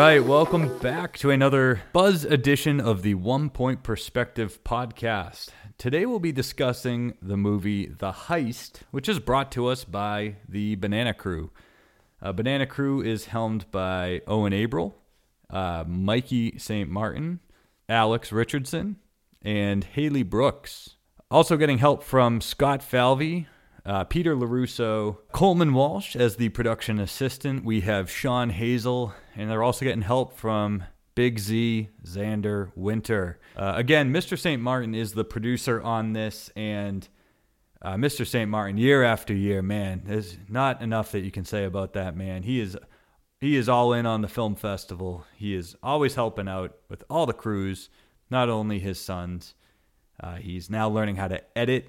Welcome back to another Buzz edition of the One Point Perspective podcast. Today we'll be discussing the movie The Heist, which is brought to us by the Banana Crew. Uh, Banana Crew is helmed by Owen Abril, uh, Mikey St. Martin, Alex Richardson, and Haley Brooks. Also getting help from Scott Falvey, uh, Peter LaRusso, Coleman Walsh as the production assistant. We have Sean Hazel, and they're also getting help from Big Z, Xander Winter. Uh, again, Mr. St. Martin is the producer on this, and uh, Mr. St. Martin, year after year, man, there's not enough that you can say about that man. He is he is all in on the film festival. He is always helping out with all the crews, not only his sons. Uh, he's now learning how to edit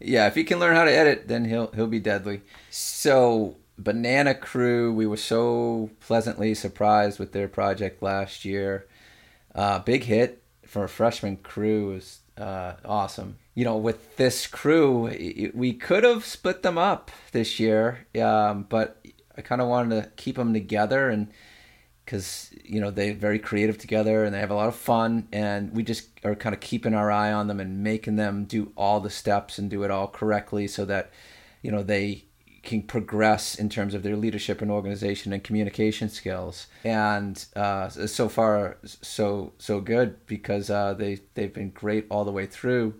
yeah, if he can learn how to edit, then he'll he'll be deadly. So Banana Crew, we were so pleasantly surprised with their project last year. Uh, big hit for a freshman crew was uh, awesome. You know, with this crew, we could have split them up this year, um, but I kind of wanted to keep them together and because you know they're very creative together and they have a lot of fun and we just are kind of keeping our eye on them and making them do all the steps and do it all correctly so that you know they can progress in terms of their leadership and organization and communication skills. And uh, so far so so good because uh, they they've been great all the way through.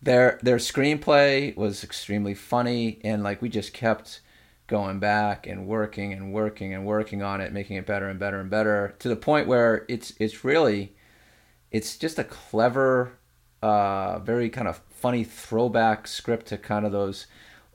Their their screenplay was extremely funny and like we just kept going back and working and working and working on it, making it better and better and better to the point where it's it's really it's just a clever, uh, very kind of funny throwback script to kind of those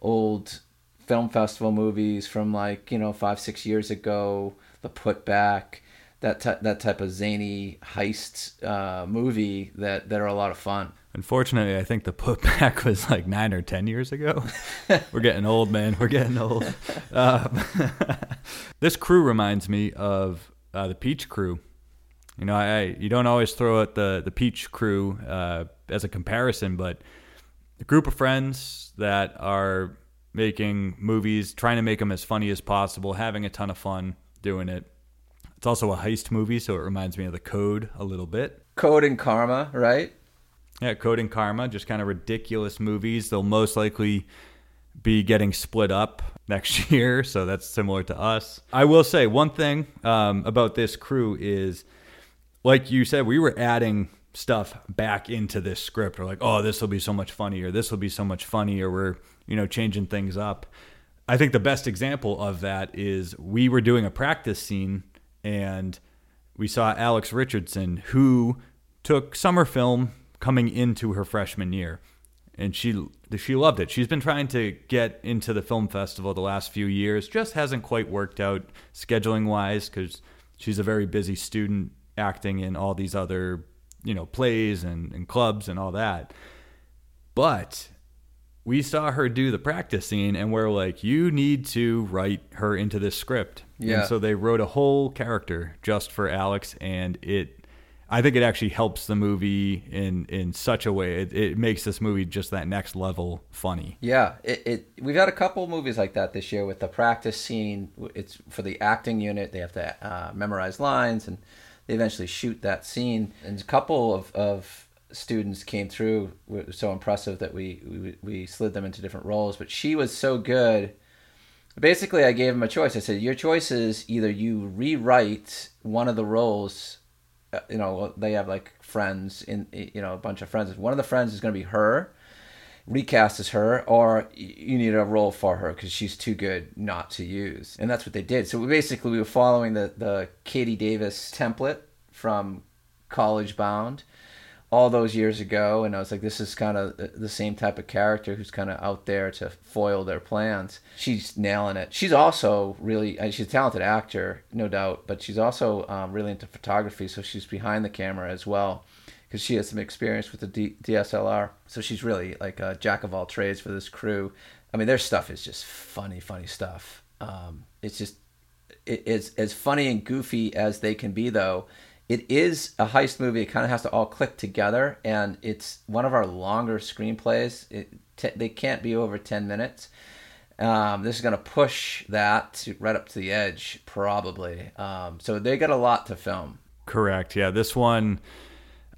old film festival movies from like you know five six years ago, The Putback, that that type of zany heist uh, movie that that are a lot of fun. Unfortunately, I think the putback was like nine or ten years ago. We're getting old, man. We're getting old. Uh, this crew reminds me of uh, the Peach Crew. You know, I you don't always throw out the the Peach Crew uh, as a comparison, but a group of friends that are making movies, trying to make them as funny as possible, having a ton of fun doing it. It's also a heist movie, so it reminds me of The Code a little bit. Code and Karma, right? Yeah, Code and Karma, just kind of ridiculous movies. They'll most likely be getting split up next year, so that's similar to us. I will say one thing um, about this crew is, like you said, we were adding stuff back into this script. We're like, oh, this will be so much funnier. This will be so much funnier. We're you know changing things up. I think the best example of that is we were doing a practice scene and we saw Alex Richardson who took summer film coming into her freshman year and she she loved it. She's been trying to get into the film festival the last few years, just hasn't quite worked out scheduling wise because she's a very busy student acting in all these other you know plays and, and clubs and all that. But we saw her do the practice scene and we're like, you need to write her into this script. Yeah. And so they wrote a whole character just for Alex and it I think it actually helps the movie in in such a way. It, it makes this movie just that next level funny. Yeah, it, it we've had a couple movies like that this year with the practice scene. It's for the acting unit. They have to uh, memorize lines and they eventually shoot that scene. And a couple of, of students came through were so impressive that we, we we slid them into different roles. But she was so good. Basically, I gave them a choice. I said, "Your choice is either you rewrite one of the roles." Uh, you know they have like friends in you know a bunch of friends one of the friends is going to be her recast as her or you need a role for her because she's too good not to use and that's what they did so we basically we were following the the katie davis template from college bound all those years ago, and I was like, this is kind of the same type of character who's kind of out there to foil their plans. She's nailing it. She's also really she's a talented actor, no doubt, but she's also um, really into photography, so she's behind the camera as well because she has some experience with the D- DSLR. So she's really like a jack of all trades for this crew. I mean, their stuff is just funny, funny stuff. Um, it's just it, it's as funny and goofy as they can be, though it is a heist movie. It kind of has to all click together, and it's one of our longer screenplays. It, t- they can't be over ten minutes. Um, this is going to push that to right up to the edge, probably. Um, so they got a lot to film. Correct. Yeah, this one,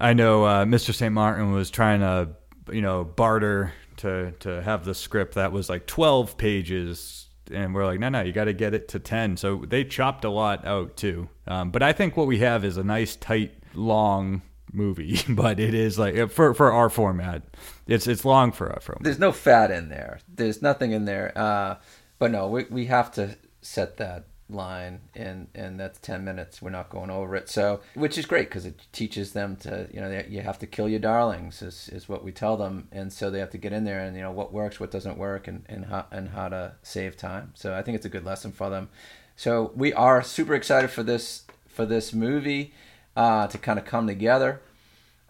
I know uh, Mr. St. Martin was trying to, you know, barter to to have the script that was like twelve pages and we're like, no, no, you got to get it to 10. So they chopped a lot out too. Um, but I think what we have is a nice, tight, long movie, but it is like for for our format, it's it's long for our format. There's no fat in there. There's nothing in there. Uh, but no, we we have to set that line and and that's 10 minutes. We're not going over it. So which is great because it teaches them to you know you have to kill your darlings is, is what we tell them. And so they have to get in there and you know what works what doesn't work and, and how and how to save time. So i think it's a good lesson for them. So we are super excited for this for this movie uh, to kind of come together.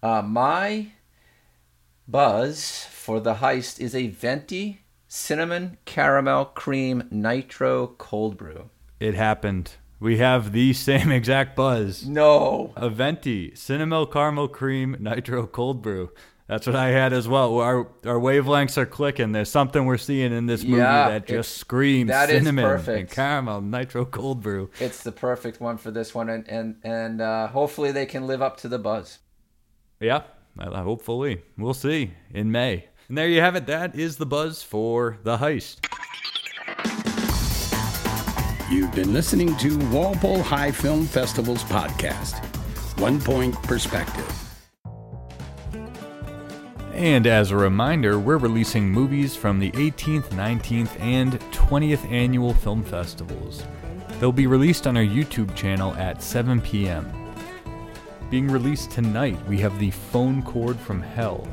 Uh, my buzz for the heist is a venti cinnamon caramel cream nitro cold brew it happened. We have the same exact buzz. No. A venti, cinnamon caramel cream nitro cold brew. That's what I had as well. Our our wavelengths are clicking. There's something we're seeing in this movie yeah, that just screams that cinnamon and caramel nitro cold brew. It's the perfect one for this one, and and and uh, hopefully they can live up to the buzz. Yeah, hopefully we'll see in May. And there you have it. That is the buzz for the heist. You've been listening to Walpole High Film Festival's podcast, One Point Perspective. And as a reminder, we're releasing movies from the 18th, 19th, and 20th annual film festivals. They'll be released on our YouTube channel at 7 p.m. Being released tonight, we have The Phone Cord from Hell.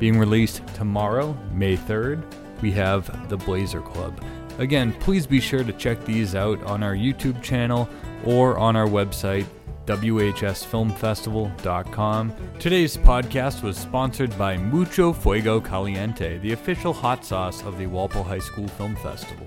Being released tomorrow, May 3rd, we have The Blazer Club. Again, please be sure to check these out on our YouTube channel or on our website, WHSFilmFestival.com. Today's podcast was sponsored by Mucho Fuego Caliente, the official hot sauce of the Walpole High School Film Festival.